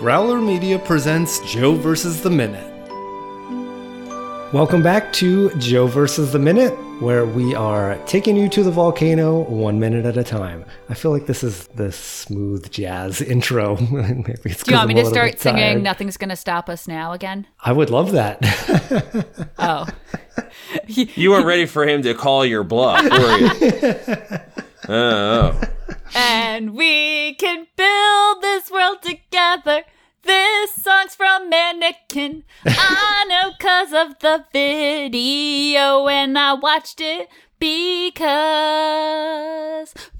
Growler Media presents Joe versus the Minute. Welcome back to Joe versus the Minute, where we are taking you to the volcano one minute at a time. I feel like this is the smooth jazz intro. Maybe it's Do you 'cause want me I'm a to start singing tired. Nothing's Gonna Stop Us Now again? I would love that. Oh. You weren't ready for him to call your bluff, were you? Oh, oh. and we can build this world together. This song's from Mannequin. I know cause of the video and I watched it because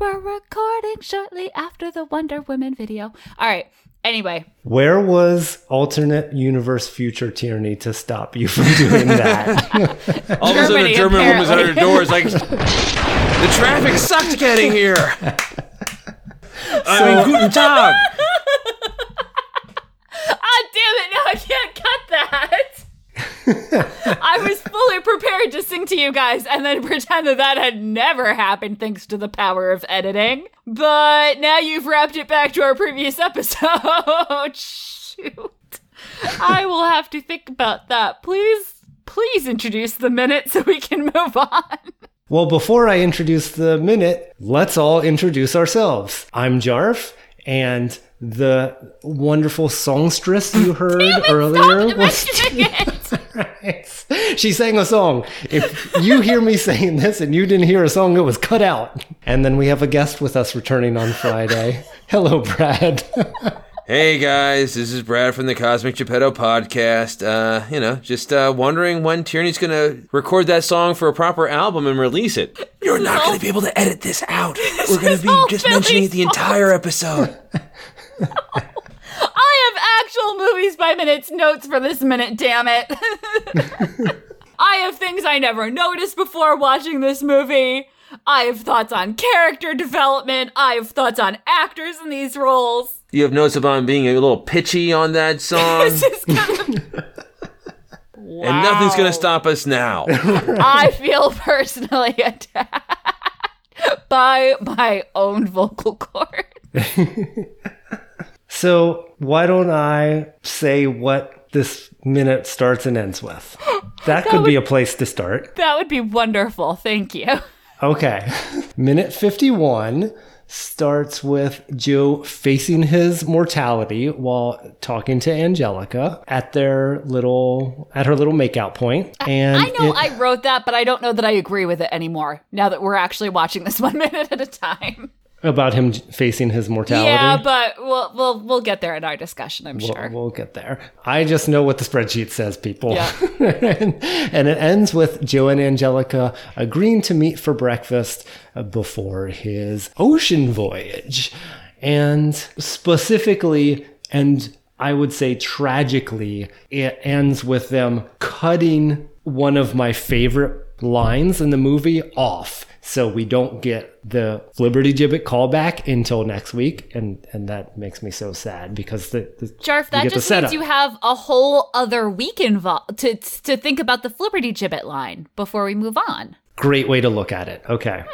we're recording shortly after the Wonder Woman video. All right. Anyway, Where was alternate universe future tyranny to stop you from doing that? All of a sudden, a German woman's apparently. at her door. It's like, the traffic sucked getting here. I mean, guten Tag. Ah, damn it! Now I can't cut that. I was fully prepared to sing to you guys and then pretend that that had never happened thanks to the power of editing. But now you've wrapped it back to our previous episode. Shoot. I will have to think about that. Please, please introduce the minute so we can move on. Well, before I introduce the minute, let's all introduce ourselves. I'm Jarf, and the wonderful songstress you heard earlier Stop was. Mentioning it. she sang a song. If you hear me saying this and you didn't hear a song, it was cut out. And then we have a guest with us returning on Friday. Hello, Brad. Hey guys, this is Brad from the Cosmic Geppetto podcast. Uh, you know, just uh, wondering when Tierney's gonna record that song for a proper album and release it. You're not gonna be able to edit this out. We're gonna be just mentioning it the entire episode. I have actual movies by minutes notes for this minute, damn it. I have things I never noticed before watching this movie. I have thoughts on character development. I have thoughts on actors in these roles. You have notes about him being a little pitchy on that song, This is gonna. and nothing's gonna stop us now. I feel personally attacked by my own vocal cord. So, why don't I say what this minute starts and ends with? That could be a place to start. That would be wonderful. Thank you. Okay. Minute 51 starts with Joe facing his mortality while talking to Angelica at their little at her little makeout point. And I know it- I wrote that, but I don't know that I agree with it anymore now that we're actually watching this one minute at a time. About him facing his mortality. Yeah, but we'll we'll we'll get there in our discussion, I'm We'll- sure. We'll get there. I just know what the spreadsheet says, people. Yeah. and, and it ends with Joe and Angelica agreeing to meet for breakfast before his ocean voyage. And specifically, and I would say tragically, it ends with them cutting one of my favorite lines in the movie off. So we don't get the Flipperty Gibbet callback until next week, and and that makes me so sad because the, the Jarf, you that just means you have a whole other week involved to to think about the Flipperty Gibbet line before we move on. great way to look at it. Okay.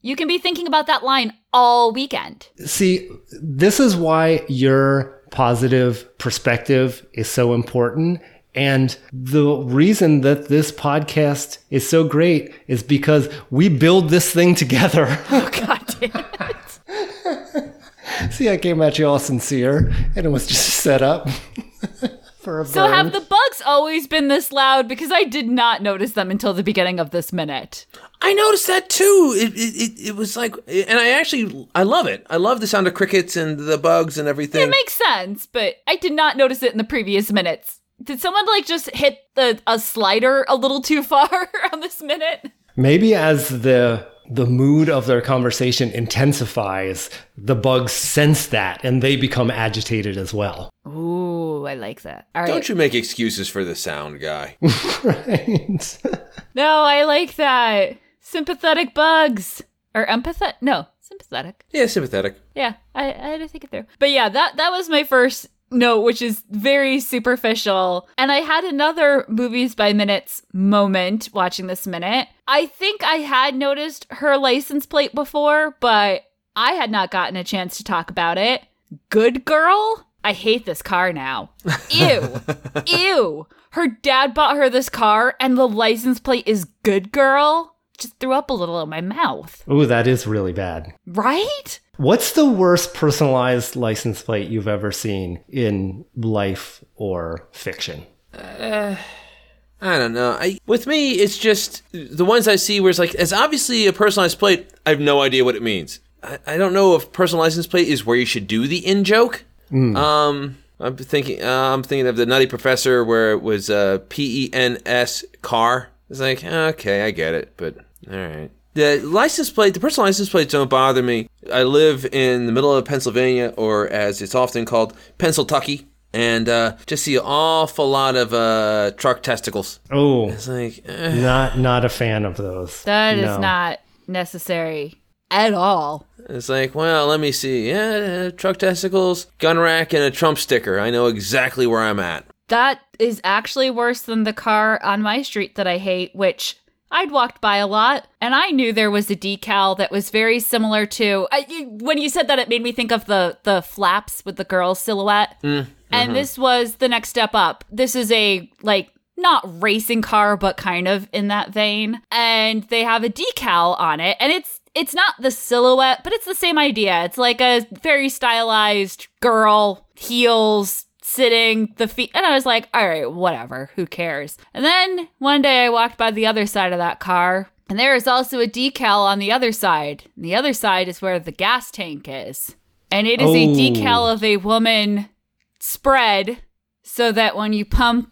You can be thinking about that line all weekend. See, this is why your positive perspective is so important. And the reason that this podcast is so great is because we build this thing together. Oh, God damn it. See, I came at you all sincere, and it was just set up for a So burn. have the bugs always been this loud? Because I did not notice them until the beginning of this minute. I noticed that too. It, it, it, it was like, and I actually, I love it. I love the sound of crickets and the bugs and everything. It makes sense, but I did not notice it in the previous minutes. Did someone like just hit the a slider a little too far on this minute? Maybe as the the mood of their conversation intensifies, the bugs sense that and they become agitated as well. Ooh, I like that. All right. Don't you make excuses for the sound guy. right. No, I like that. Sympathetic bugs. Or empathetic? No, sympathetic. yeah, sympathetic. Yeah, I, I had to think it through. But yeah, that that was my first note, which is very superficial. And I had another movies by minutes moment watching this minute. I think I had noticed her license plate before, but I had not gotten a chance to talk about it. Good girl? I hate this car now. Ew. Ew. Her dad bought her this car and the license plate is good girl. Just threw up a little in my mouth. Ooh, that is really bad. Right? What's the worst personalized license plate you've ever seen in life or fiction? I don't know. I with me, it's just the ones I see where it's like it's obviously a personalized plate. I have no idea what it means. I, I don't know if personal license plate is where you should do the in joke. Um, I'm thinking. Uh, I'm thinking of the Nutty Professor where it was uh, P E N S car. It's like okay, I get it, but all right. The license plate, the personal license plates don't bother me. I live in the middle of Pennsylvania, or as it's often called, Pennsyltucky, and uh, just see an awful lot of uh, truck testicles. Oh, It's like, eh. not not a fan of those. That is No. not necessary at all. it's like, well, let me see. Yeah, uh, truck testicles, gun rack, and a Trump sticker. I know exactly where I'm at. That is actually worse than the car on my street that I hate, which I'd walked by a lot, and I knew there was a decal that was very similar to. I, when you said that, it made me think of the the flaps with the girl silhouette, mm, and mm-hmm. this was the next step up. This is a like not racing car, but kind of in that vein, and they have a decal on it, and it's it's not the silhouette, but it's the same idea. It's like a very stylized girl heels sitting the feet and i was like all right whatever who cares and then one day i walked by the other side of that car and there is also a decal on the other side and the other side is where the gas tank is and it is a Oh. decal of a woman spread so that when you pump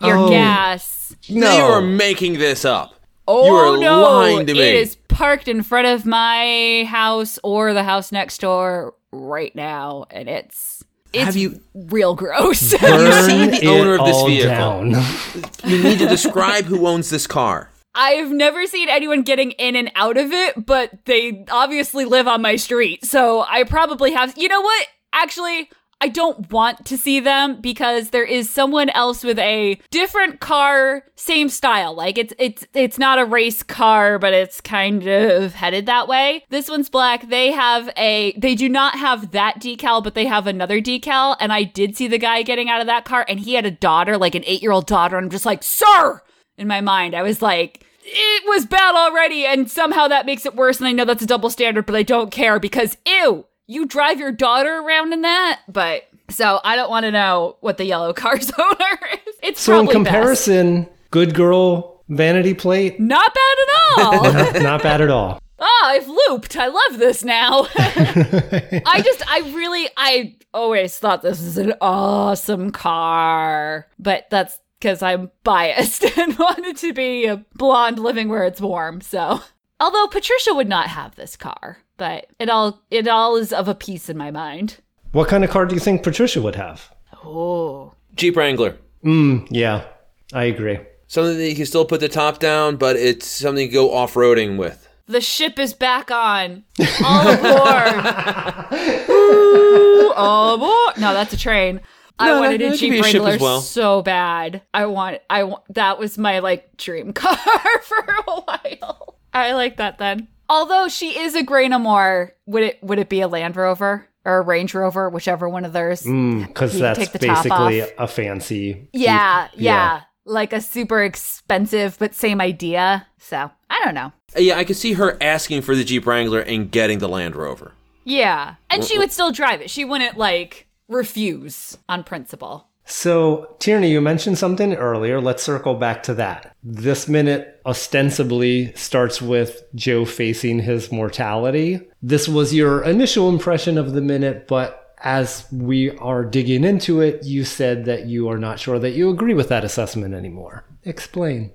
your Oh. gas No. You are making this up. oh You are no lying to me. it is parked in front of my house or the house next door right now and it's it's Have you- real gross Burn seen the it owner of this all vehicle? down. You need to describe who owns this car. I've never seen anyone getting in and out of it, but they obviously live on my street. So I probably have. You know what? Actually, I don't want to see them because there is someone else with a different car, same style. Like it's it's it's not a race car, but it's kind of headed that way. This one's black. They have a they do not have that decal, but they have another decal. And I did see the guy getting out of that car, and he had a daughter, like an eight year old daughter. And I'm just like, sir in my mind. I was like, it was bad already, and somehow that makes it worse. And I know that's a double standard, but I don't care because ew, you drive your daughter around in that. But so I don't want to know what the yellow car's owner is. It's So in probably best. comparison, good girl vanity plate, not bad at all. not bad at all. Ah, I've looped. I love this now. I just, I really, I always thought this was an awesome car, but that's because I'm biased and wanted to be a blonde living where it's warm. So, although Patricia would not have this car, but it all, it all is of a piece in my mind. What kind of car do you think Patricia would have? Oh, Jeep Wrangler. Mm, yeah, I agree. Something that you can still put the top down, but it's something to go off roading with. the ship is back on. All aboard. Ooh, all aboard. No, that's a train. I wanted that- a Jeep a Wrangler well. so bad. I want I want that was my like dream car for a while. I like that then. Although she is a Graynamore, would it would it be a Land Rover or a Range Rover, whichever one of theirs? Mm, because You that's take the top basically off. a fancy. yeah, Jeep. yeah, Like a super expensive but same idea. So, I don't know. Yeah, I could see her asking for the Jeep Wrangler and getting the Land Rover. Yeah. And she would still drive it. She wouldn't like refuse on principle. So, Tierney, you mentioned something earlier. Let's circle back to that. This minute ostensibly starts with Joe facing his mortality. This was your initial impression of the minute, but as we are digging into it, you said that you are not sure that you agree with that assessment anymore. Explain.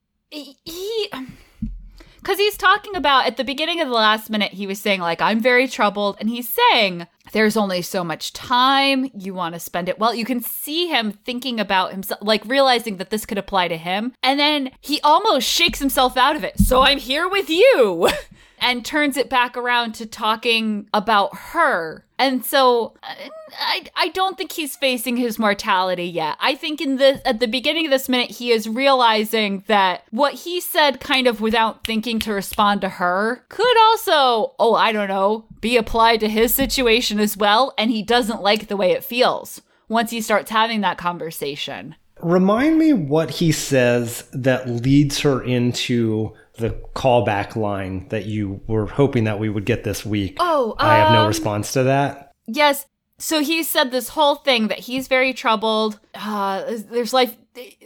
Because he's talking about at the beginning of the last minute he was saying like i'm very troubled and he's saying there's only so much time. You want to spend it. Well you can see him thinking about himself like realizing that this could apply to him and then he almost shakes himself out of it. So i'm here with you and turns it back around to talking about her and so uh, I, I don't think he's facing his mortality yet. I think in the at the beginning of this minute he is realizing that what he said kind of without thinking to respond to her could also, oh, I don't know, be applied to his situation as well and he doesn't like the way it feels. once he starts having that conversation. Remind me what he says that leads her into the callback line that you were hoping that we would get this week. Oh, I have no um, response to that. Yes. So he said this whole thing that he's very troubled. Uh, there's like,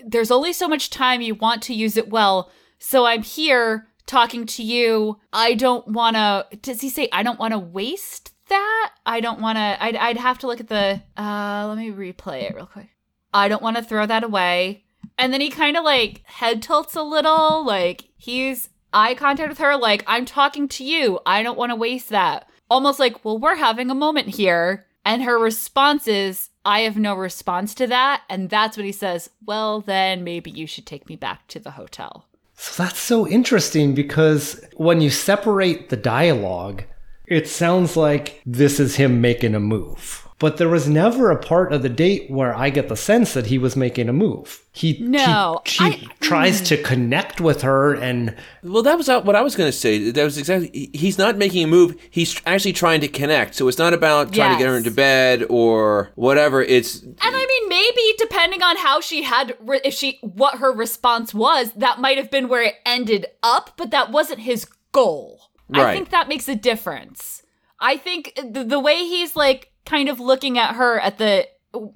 there's only so much time you want to use it well. So I'm here talking to you. I don't want to. Does he say I don't want to waste that? I don't want to. I'd, I'd have to look at the. Uh, let me replay it real quick. I don't want to throw that away. And then he kind of like head tilts a little, like he's eye contact with her, like I'm talking to you. I don't want to waste that. Almost like, well, we're having a moment here. And her response is, I have no response to that. And that's when he says, Well, then maybe you should take me back to the hotel. So that's so interesting because when you separate the dialogue, it sounds like this is him making a move. But there was never a part of the date where I get the sense that he was making a move. He No, he, he I- tries mm. to connect with her and Well, that was what I was going to say. That was exactly he's not making a move. He's actually trying to connect. So it's not about trying to get her into bed or whatever. It's And I mean, maybe depending on how she had, re- if she, what her response was, that might have been where it ended up, but that wasn't his goal. I think that makes a difference. I think the, the way he's like kind of looking at her at the,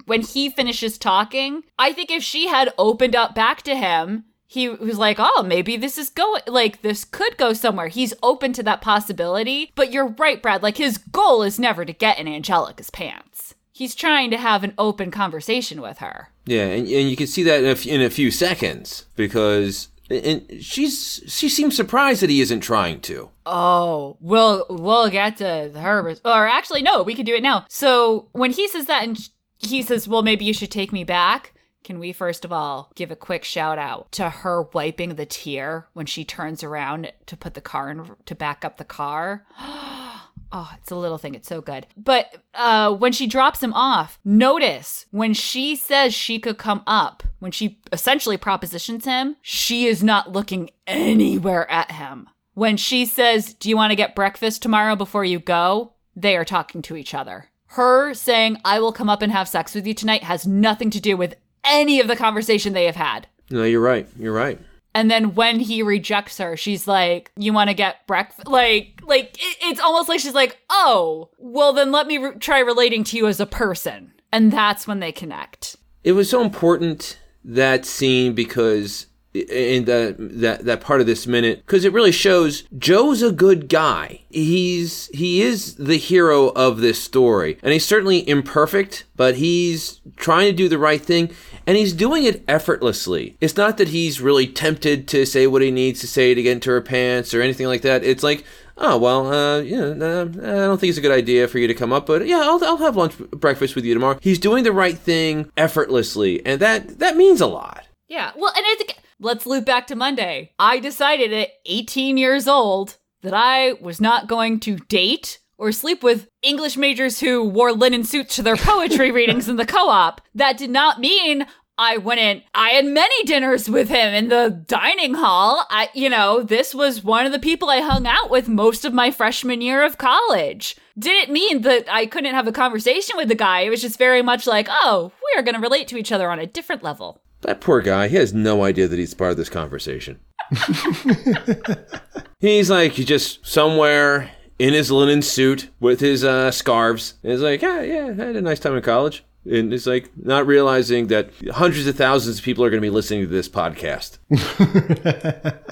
when he finishes talking, I think if she had opened up back to him, he was like, oh, maybe this is going, like, this could go somewhere. He's open to that possibility. But you're right, Brad. Like, his goal is never to get in Angelica's pants. He's trying to have an open conversation with her. yeah, and, and you can see that in a, f- in a few seconds because and she's she seems surprised that he isn't trying to. Oh, we'll we'll get to her, or actually, no, we can do it now. So when he says that, and he says, "Well, maybe you should take me back." Can we first of all give a quick shout out to her wiping the tear when she turns around to put the car in to back up the car? Oh, it's a little thing. It's so good. But uh, when she drops him off, notice when she says she could come up, when she essentially propositions him, she is not looking anywhere at him. When she says, Do you want to get breakfast tomorrow before you go? They are talking to each other. Her saying, I will come up and have sex with you tonight has nothing to do with any of the conversation they have had. No, you're right. You're right. And then when he rejects her, she's like, "You want to get breakfast?" Like, like it, it's almost like she's like, "Oh, well, then let me re- try relating to you as a person." And that's when they connect. It was so important that scene because in that that that part of this minute because it really shows Joe's a good guy. He's he is the hero of this story, and he's certainly imperfect, but he's trying to do the right thing, and he's doing it effortlessly. It's not that he's really tempted to say what he needs to say to get into her pants or anything like that. It's like. Oh well, uh, you know, uh, I don't think it's a good idea for you to come up, but yeah, I'll, I'll have lunch, breakfast with you tomorrow. He's doing the right thing effortlessly, and that that means a lot. Yeah. Well, and I think let's loop back to Monday. I decided at 18 years old that I was not going to date or sleep with English majors who wore linen suits to their poetry readings in the co-op. That did not mean I wouldn't. I had many dinners with him in the dining hall. I, you know, this was one of the people I hung out with most of my freshman year of college. Didn't mean that I couldn't have a conversation with the guy. It was just very much like, oh, we are going to relate to each other on a different level. That poor guy, he has no idea that he's part of this conversation. he's like he's just somewhere in his linen suit with his uh, scarves. And he's like, yeah, yeah, I had a nice time in college. And it's like not realizing that hundreds of thousands of people are going to be listening to this podcast.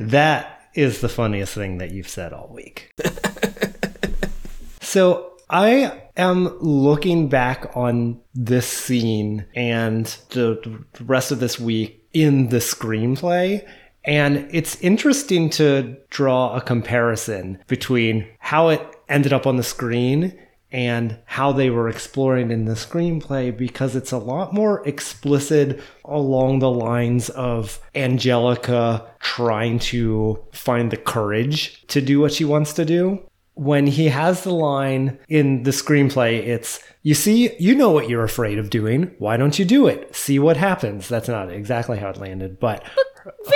That is the funniest thing that you've said all week. so I am looking back on this scene and the rest of this week in the screenplay. And it's interesting to draw a comparison between how it ended up on the screen and how they were exploring in the screenplay because it's a lot more explicit along the lines of Angelica trying to find the courage to do what she wants to do. When he has the line in the screenplay, it's, you see, you know what you're afraid of doing. Why don't you do it? See what happens. That's not exactly how it landed, but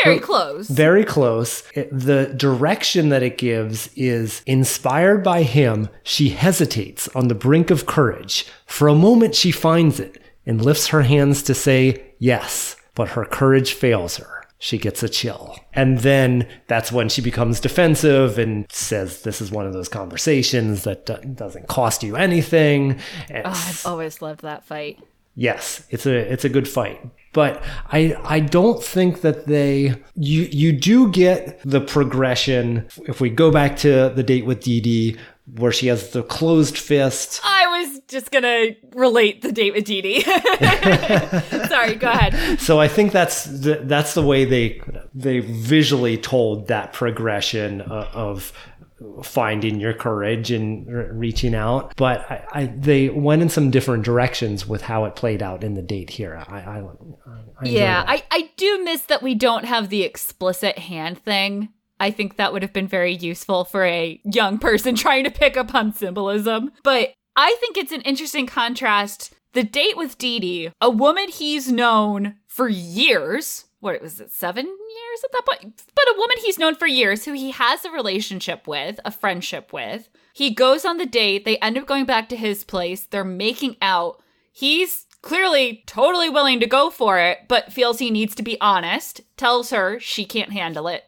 Very close. Very close. It- the direction that it gives is inspired by him. She hesitates on the brink of courage. For a moment, she finds it and lifts her hands to say yes, but her courage fails her. She gets a chill. And then that's when she becomes defensive and says, This is one of those conversations that do- doesn't cost you anything. Oh, I've always loved that fight. Yes, it's a it's a good fight. But I I don't think that they you you do get the progression if we go back to the date with Dee where she has the closed fist. I was just gonna relate the date with Dee Dee. Sorry, go ahead. So I think that's the, that's the way they they visually told that progression uh, of finding your courage and re- reaching out. But I, I they went in some different directions with how it played out in the date here. I, I, Yeah. I, I do miss that we don't have the explicit hand thing. I think that would have been very useful for a young person trying to pick up on symbolism. But I think it's an interesting contrast. The date with Dee Dee, a woman he's known for years. What was it, seven years at that point? But a woman he's known for years who he has a relationship with, a friendship with. He goes on the date. They end up going back to his place. They're making out. He's clearly totally willing to go for it, but feels he needs to be honest, tells her she can't handle it,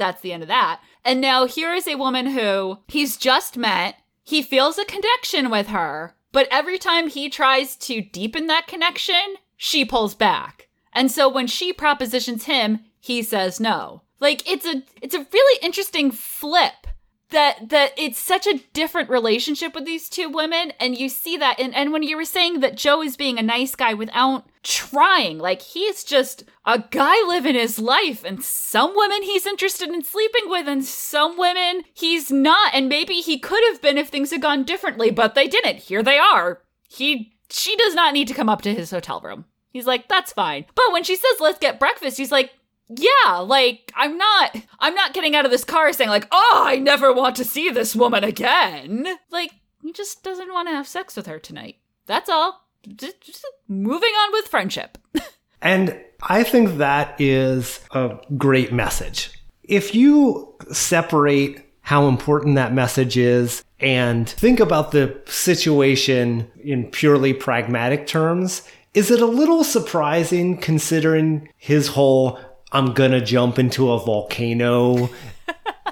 that's the end of that. And now here is a woman who he's just met. He feels a connection with her, but every time he tries to deepen that connection, she pulls back. And so when she propositions him, he says no. Like it's a it's a really interesting flip that that it's such a different relationship with these two women and you see that and, and when you were saying that joe is being a nice guy without trying like he's just a guy living his life and some women he's interested in sleeping with and some women he's not and maybe he could have been if things had gone differently but they didn't. Here they are. He she does not need to come up to his hotel room. He's like that's fine. But when she says let's get breakfast he's like yeah, like I'm not I'm not getting out of this car saying like, "Oh, I never want to see this woman again." Like he just doesn't want to have sex with her tonight. That's all. Just, just moving on with friendship. And I think that is a great message. If you separate how important that message is and think about the situation in purely pragmatic terms, is it a little surprising considering his whole I'm gonna jump into a volcano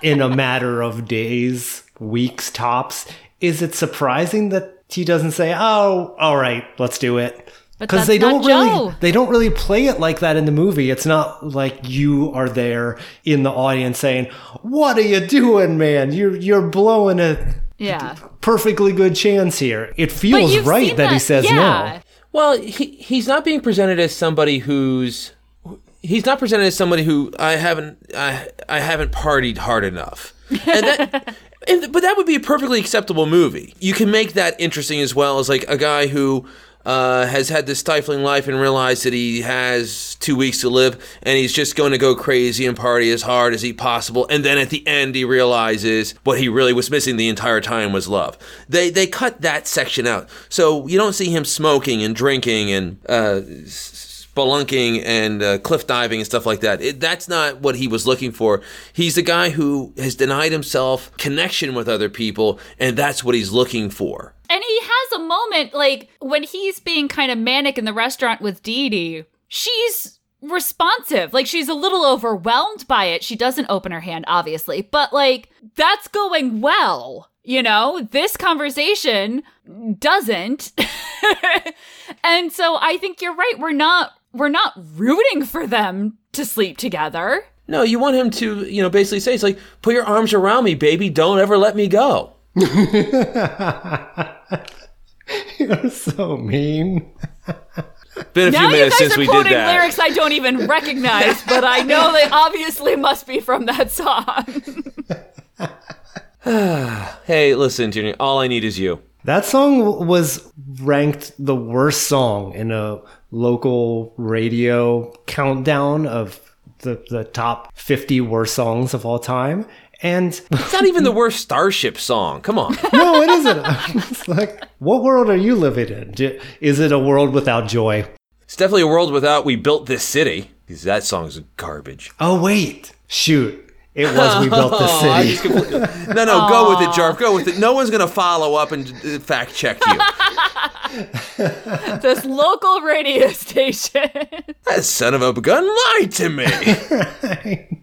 in a matter of days, weeks tops? Is it surprising that he doesn't say, "Oh, all right, let's do it"? Because they don't really Joe. they don't really play it like that in the movie. It's not like you are there in the audience saying, "What are you doing, man? You're you're blowing a Yeah. perfectly good chance here." It feels right seen that, he says yeah. no. Well, he he's not being presented as somebody who's he's not presented as somebody who I haven't I I haven't partied hard enough. And that and, but that would be a perfectly acceptable movie. You can make that interesting as well as like a guy who uh, has had this stifling life and realized that he has two weeks to live and he's just going to go crazy and party as hard as he possible and then at the end he realizes what he really was missing the entire time was love they they cut that section out so you don't see him smoking and drinking and uh, spelunking and uh, cliff diving and stuff like that. It, that's not what he was looking for. He's the guy who has denied himself connection with other people, and that's what he's looking for. And he has a moment like when he's being kind of manic in the restaurant with Dee Dee. She's responsive. Like she's a little overwhelmed by it. She doesn't open her hand, obviously, but like that's going well. You know, this conversation doesn't. and so I think you're right. We're not we're not rooting for them to sleep together. No, you want him to, you know, basically say, it's like, put your arms around me, baby. Don't ever let me go. You're so mean. Been a now few minutes since we did quoting that. lyrics I don't even recognize, but I know they obviously must be from that song. Hey, listen, Junior, all I need is you. That song was ranked the worst song in a local radio countdown of the, the top 50 worst songs of all time. And It's not even the worst Starship song. Come on. no, it isn't. it's like, what world are you living in? Is it a world without joy? It's definitely a world without we built this city. 'Cause that song's garbage. Oh wait, shoot! It was we built the Oh, city. just completely- no, no, go with it, Jarf. Go with it. No one's gonna follow up and uh, fact check you. this local radio station. that son of a gun lied to me.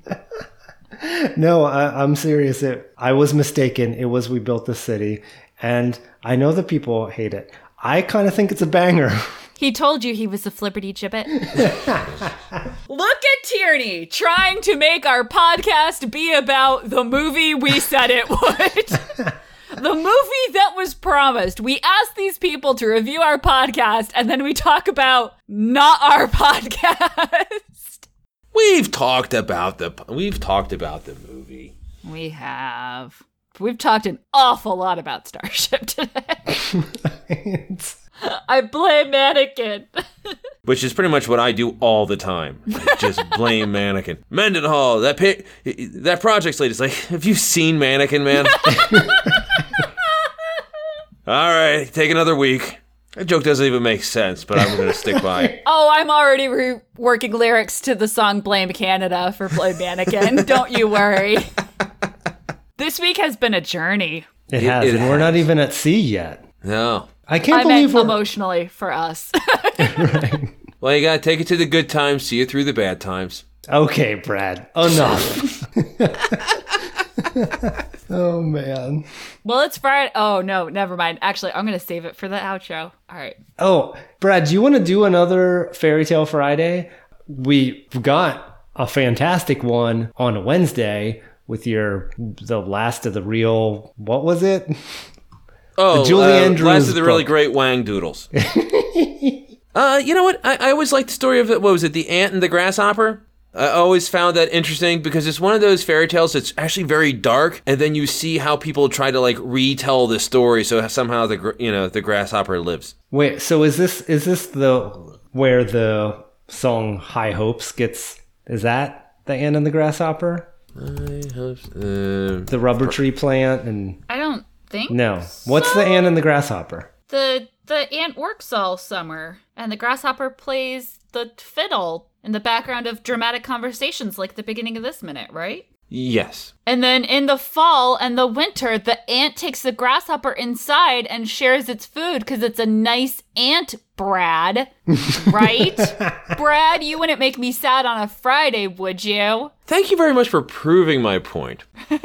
No, I, I'm serious. It, I was mistaken. It was we built the city, and I know that people hate it. I kind of think it's a banger. He told you he was a flipperty gibbet. Look at Tierney trying to make our podcast be about the movie we said it would. the movie that was promised. We asked these people to review our podcast, and then we talk about not our podcast. We've talked about the we've talked about the movie. We have. We've talked an awful lot about Starship today. It's- I blame Mannequin. Which is pretty much what I do all the time. I just blame Mannequin. Mendenhall, that pi- that project slate is like, have you seen Mannequin, man? all right, take another week. That joke doesn't even make sense, but I'm gonna stick by it. Oh, I'm already reworking lyrics to the song Blame Canada for Blame Mannequin. Don't you worry. this week has been a journey. It has, it and we're not even at sea yet. No. I can't I believe meant emotionally for us. Well, you gotta take it to the good times, see it through the bad times. Okay, Brad. Enough. oh man. well, it's Friday. Oh, no, never mind. Actually, I'm going to save it for the outro. All right. Oh, Brad, do you want to do another Fairy Tale Friday? We've got a fantastic one on a Wednesday with your the last of the real what was it? Oh, Julie uh, Andrews last of the really great Whangdoodles. uh, you know what? I, I always liked the story of it. What was it? The ant and the grasshopper. I always found that interesting because it's one of those fairy tales that's actually very dark, and then you see how people try to like retell the story, so somehow the you know the grasshopper lives. Wait, so is this is this the where the song High Hopes gets is that the ant and the grasshopper? Uh, The rubber tree plant and I don't think. no. What's the ant and the grasshopper? The, the ant works all summer, and the grasshopper plays the fiddle in the background of dramatic conversations like the beginning of this minute, right? Yes. And then in the fall and the winter, the ant takes the grasshopper inside and shares its food because it's a nice ant, Brad. Right? Brad, you wouldn't make me sad on a Friday, would you? Thank you very much for proving my point.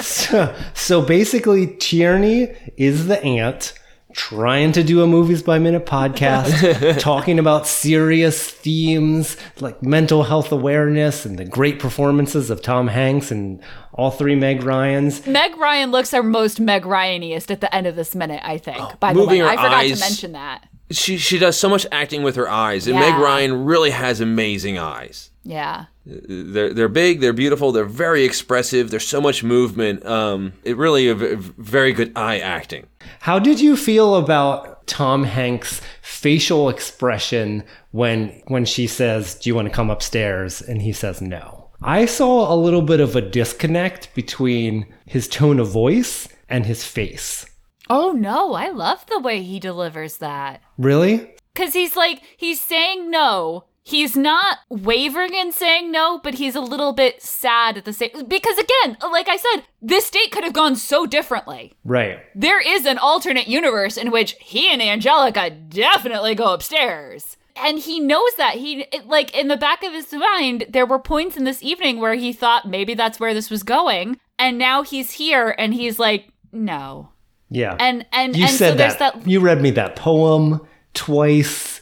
So, so basically, Tierney is the ant trying to do a movies by minute podcast, talking about serious themes like mental health awareness and the great performances of Tom Hanks and all three Meg Ryans. Meg Ryan looks our most Meg Ryaniest at the end of this minute, I think. Oh, by the way, I forgot eyes. to mention that. She she does so much acting with her eyes, and Yeah. Meg Ryan really has amazing eyes. Yeah. They're they're big, they're beautiful, they're very expressive. There's so much movement. Um, it really a v- very good eye acting. How did you feel about Tom Hanks' facial expression when when she says, "Do you want to come upstairs?" and he says no? I saw a little bit of a disconnect between his tone of voice and his face. Oh no, I love the way he delivers that. Really? Cause he's like, he's saying no. He's not wavering in saying no, but he's a little bit sad at the same because again, like I said, this date could have gone so differently. Right. There is an alternate universe in which he and Angelica definitely go upstairs. And he knows that. He it, like in the back of his mind, there were points in this evening where he thought maybe that's where this was going, and now he's here and he's like, "No." Yeah. And and you and said so there's that. that You read me that poem twice.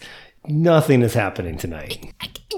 Nothing is happening tonight.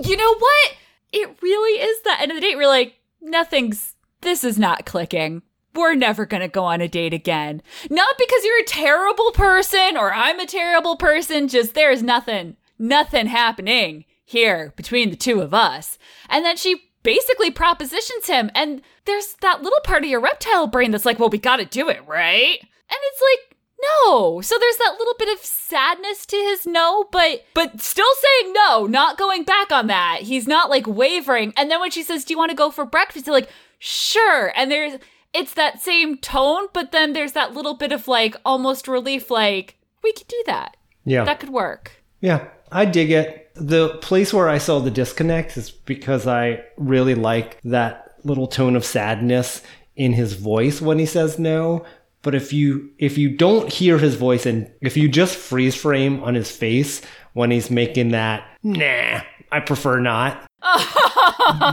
you know what? It really is the end of the date. We're like, nothing's, this is not clicking. We're never going to go on a date again. Not because you're a terrible person or I'm a terrible person, just there's nothing, nothing happening here between the two of us. And then she basically propositions him. And there's that little part of your reptile brain that's like, well, we got to do it, right? And it's like, no. So there's that little bit of sadness to his no, but but still saying no, not going back on that. He's not like wavering. And then when she says, "Do you want to go for breakfast?" He's like, "Sure." And there's it's that same tone, but then there's that little bit of like almost relief like, "We could do that. Yeah. That could work." yeah. I dig it. The place where I saw the disconnect is because I really like that little tone of sadness in his voice when he says no. But if you if you don't hear his voice and if you just freeze frame on his face when he's making that nah, I prefer not.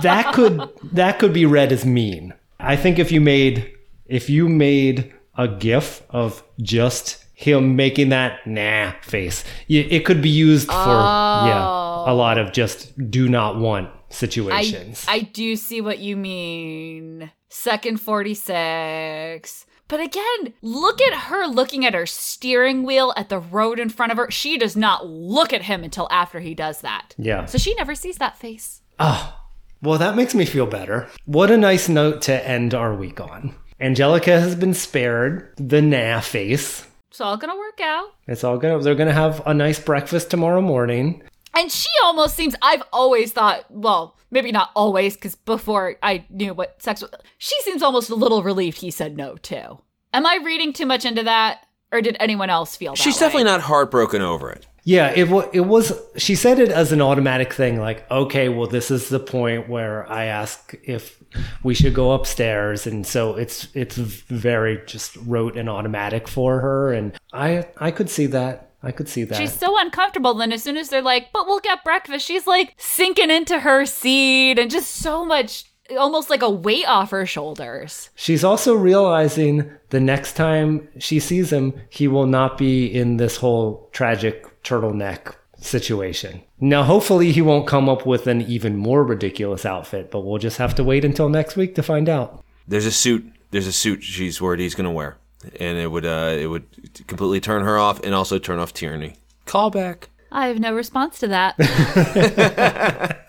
that could that could be read as mean. I think if you made if you made a gif of just him making that nah face, it could be used for yeah a oh. lot of just do not want I, situations. I do see what you mean. Second 46. But again, look at her looking at her steering wheel at the road in front of her. She does not look at him until after he does that. yeah. So she never sees that face. Oh, well, that makes me feel better. What a nice note to end our week on. Angelica has been spared the nah face. It's all gonna work out. It's all gonna. They're gonna have a nice breakfast tomorrow morning. And she almost seems, I've always thought, well, maybe not always, because before I knew what sex was, she seems almost a little relieved he said no, too. Am I reading too much into that? Or did anyone else feel that She's way? definitely not heartbroken over it. Yeah, it wa it was. She said it as an automatic thing, like, okay, well, this is the point where I ask if we should go upstairs, and so it's it's very just rote and automatic for her, and I I could see that. I could see that. She's so uncomfortable. Then as soon as they're like, but we'll get breakfast, she's like sinking into her seat and just so much, almost like a weight off her shoulders. She's also realizing the next time she sees him, he will not be in this whole tragic turtleneck situation. Now, hopefully, he won't come up with an even more ridiculous outfit, but we'll just have to wait until next week to find out. There's a suit. There's a suit she's worried he's gonna wear, and it would uh, it would completely turn her off, and also turn off Tierney. Call back. I have no response to that.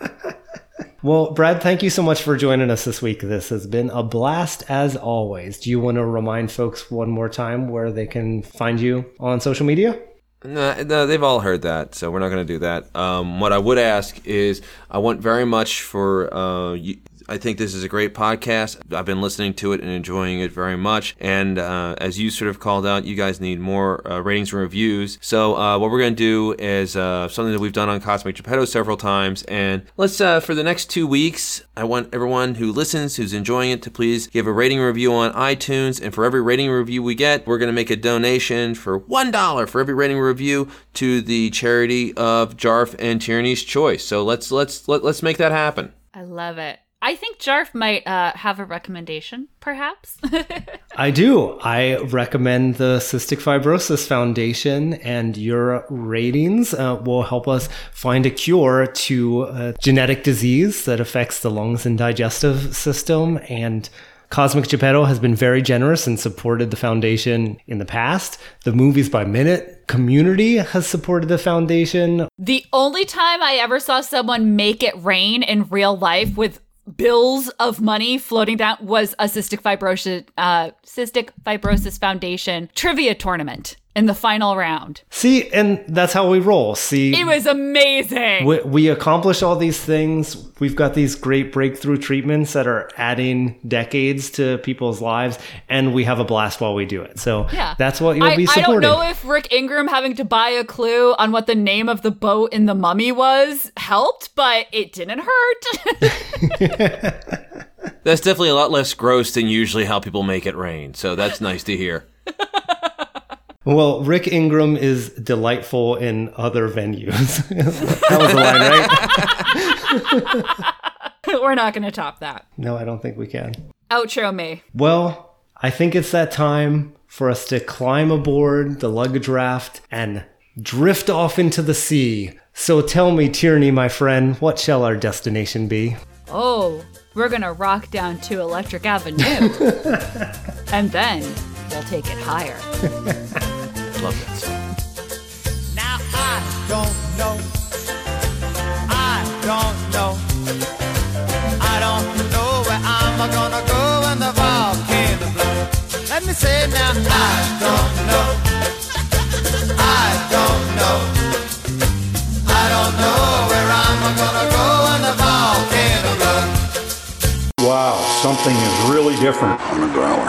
Well, Brad, thank you so much for joining us this week. This has been a blast as always. Do you want to remind folks one more time where they can find you on social media? No, no, they've all heard that, so we're not going to do that. Um, what I would ask is, I want very much for uh, you, I think this is a great podcast. I've been listening to it and enjoying it very much. And uh, as you sort of called out, you guys need more uh, ratings and reviews. So uh, what we're going to do is uh, something that we've done on Cosmic Geppetto several times. And let's uh, for the next two weeks, I want everyone who listens, who's enjoying it, to please give a rating review on iTunes. And for every rating review we get, we're going to make a donation for one dollar for every rating review to the charity of Jarf and Tierney's Choice. So let's let's let, let's make that happen. I love it. I think Jarf might uh, have a recommendation, perhaps. I do. I recommend the Cystic Fibrosis Foundation, and your ratings uh, will help us find a cure to a genetic disease that affects the lungs and digestive system. And Cosmic Geppetto has been very generous and supported the foundation in the past. The Movies by Minute community has supported the foundation. the only time I ever saw someone make it rain in real life with bills of money floating down was a cystic fibrosis uh, cystic fibrosis foundation trivia tournament in the final round. See, and that's how we roll. See, It was amazing. we, we accomplish all these things. We've got these great breakthrough treatments that are adding decades to people's lives, and we have a blast while we do it. So Yeah. that's what you'll I, be I supporting. don't know if Rick Ingram having to buy a clue on what the name of the boat in the mummy was helped, but it didn't hurt. That's definitely a lot less gross than usually how people make it rain. So that's nice to hear. well, Rick Ingram is delightful in other venues. that was the line, right? We're not going to top that. No, I don't think we can. Outro me. Well, I think it's that time for us to climb aboard the luggage raft and drift off into the sea. So tell me, Tierney, my friend, what shall our destination be? Oh, we're gonna rock down to Electric Avenue. and then we'll take it higher. Love that song. Now I don't know. I don't know. I don't know where I'm gonna go when the volcano blows. Let me say it now. I don't know. I don't know. I don't know where I'm gonna go when the volcano blows. Wow, something is really different. on the ground.